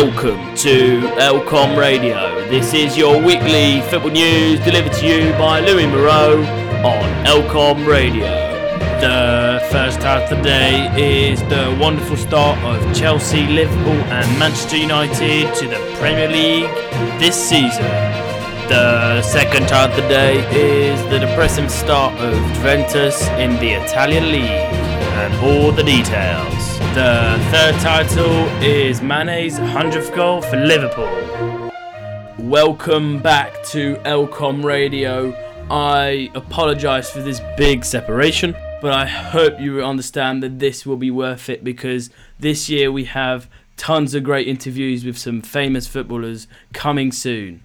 Welcome to Elcom Radio. This is your weekly football news delivered to you by Louis Moreau on Elcom Radio. The first half of the day is the wonderful start of Chelsea, Liverpool, and Manchester United to the Premier League this season. The second half of the day is the depressing start of Juventus in the Italian League and all the details. The third title is Mane's 100th goal for Liverpool. Welcome back to Elcom Radio. I apologise for this big separation, but I hope you understand that this will be worth it because this year we have tons of great interviews with some famous footballers coming soon.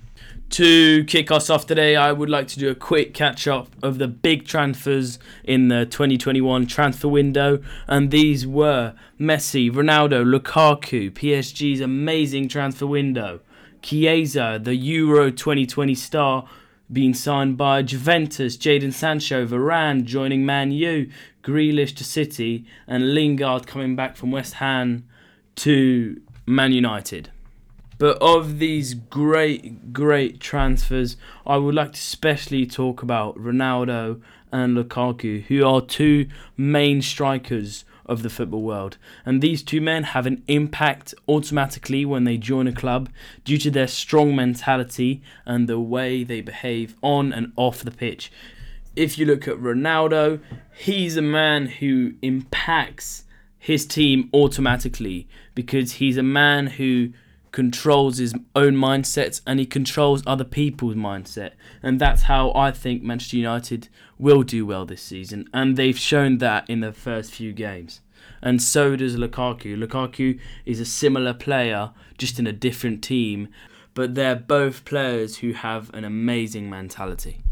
To kick us off today, I would like to do a quick catch up of the big transfers in the 2021 transfer window, and these were Messi, Ronaldo, Lukaku, PSG's amazing transfer window, Chiesa, the Euro 2020 star, being signed by Juventus, Jadon Sancho, Varane joining Man U, Grealish to City, and Lingard coming back from West Ham to Man United. But of these great, great transfers, I would like to especially talk about Ronaldo and Lukaku, who are two main strikers of the football world. And these two men have an impact automatically when they join a club due to their strong mentality and the way they behave on and off the pitch. If you look at Ronaldo, he's a man who impacts his team automatically because he's a man who controls his own mindset and he controls other people's mindset. And that's how I think Manchester United will do well this season. And they've shown that in the first few games. And so does Lukaku. Lukaku is a similar player, just in a different team. But they're both players who have an amazing mentality.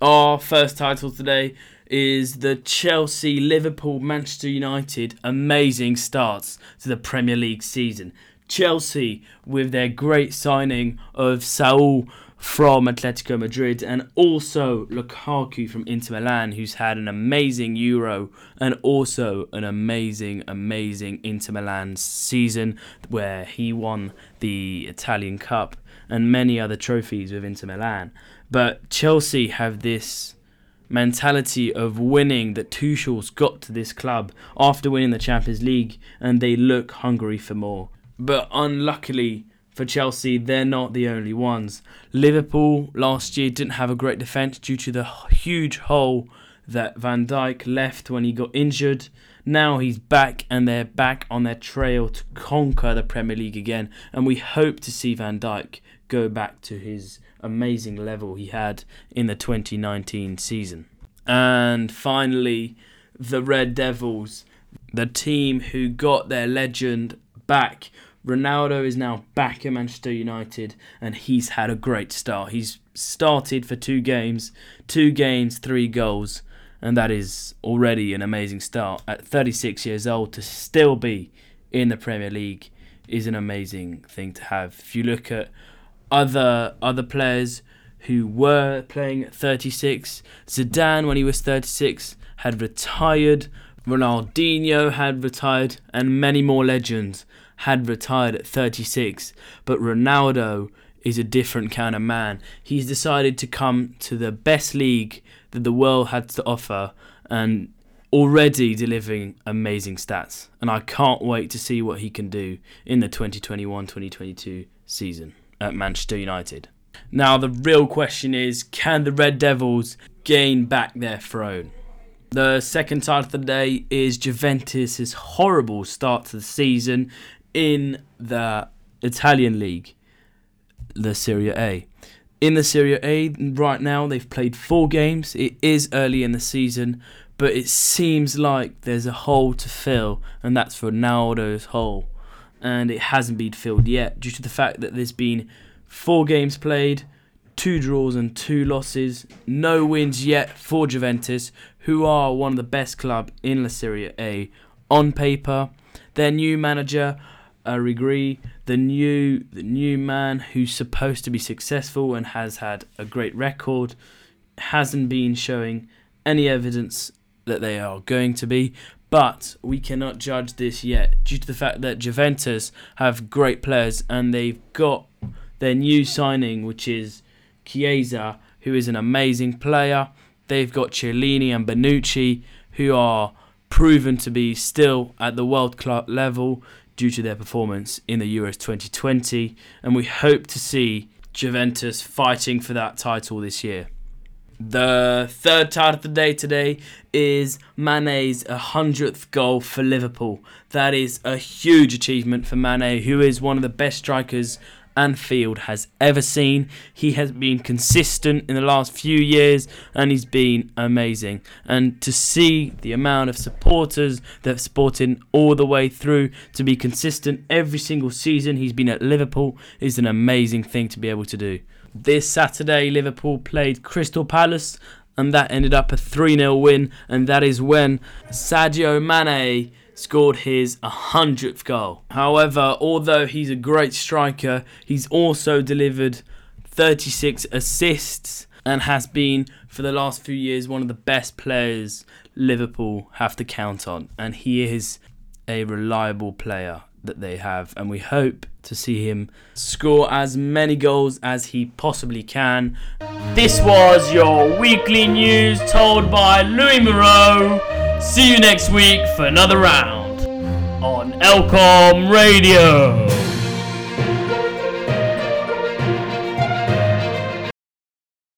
Our first title today is the Chelsea, Liverpool, Manchester United amazing starts to the Premier League season. Chelsea with their great signing of Saul from Atletico Madrid and also Lukaku from Inter Milan, who's had an amazing Euro and also an amazing, amazing Inter Milan season where he won the Italian Cup and many other trophies with Inter Milan. But Chelsea have this mentality of winning that Tuchel's got to this club after winning the Champions League and they look hungry for more. But unluckily for Chelsea, they're not the only ones. Liverpool last year didn't have a great defence due to the huge hole that Van Dijk left when he got injured. Now he's back and they're back on their trail to conquer the Premier League again. And we hope to see Van Dijk go back to his amazing level he had in the 2019 season. And finally, the Red Devils, the team who got their legend back. Ronaldo is now back at Manchester United and he's had a great start. He's started for two games, two games, three goals, and that is already an amazing start. At 36 years old, to still be in the Premier League is an amazing thing to have. If you look at other other players who were playing at 36, Zidane when he was 36 had retired, Ronaldinho had retired, and many more legends had retired at 36. But Ronaldo is a different kind of man. He's decided to come to the best league that the world had to offer and already delivering amazing stats. And I can't wait to see what he can do in the 2021 2022 season at Manchester United. Now, the real question is can the Red Devils gain back their throne? The second title of the day is Juventus' horrible start to the season in the Italian league, the Serie A. In the Serie A right now, they've played four games. It is early in the season, but it seems like there's a hole to fill, and that's Ronaldo's hole. And it hasn't been filled yet due to the fact that there's been four games played, two draws and two losses, no wins yet for Juventus, who are one of the best club in La Serie A on paper. Their new manager uh, Allegri, the new the new man who's supposed to be successful and has had a great record, hasn't been showing any evidence that they are going to be. but we cannot judge this yet due to the fact that Juventus have great players and they've got their new signing, which is Chiesa, who is an amazing player. They've got Chiellini and Bonucci, who are proven to be still at the world club level due to their performance in the Euros 2020, and we hope to see Juventus fighting for that title this year. The third title of the day today is Mane's 100th goal for Liverpool. That is a huge achievement for Mane, who is one of the best strikers Anfield has ever seen. He has been consistent in the last few years and he's been amazing. And to see the amount of supporters that have supported all the way through to be consistent every single season he's been at Liverpool is an amazing thing to be able to do. This Saturday, Liverpool played Crystal Palace and that ended up a 3 0 win. And that is when Sadio Mane scored his 100th goal. However, although he's a great striker, he's also delivered 36 assists and has been for the last few years one of the best players Liverpool have to count on. And he is a reliable player that they have, and we hope to see him score as many goals as he possibly can. This was your weekly news told by Louis Moreau. See you next week for another round on Elcom Radio.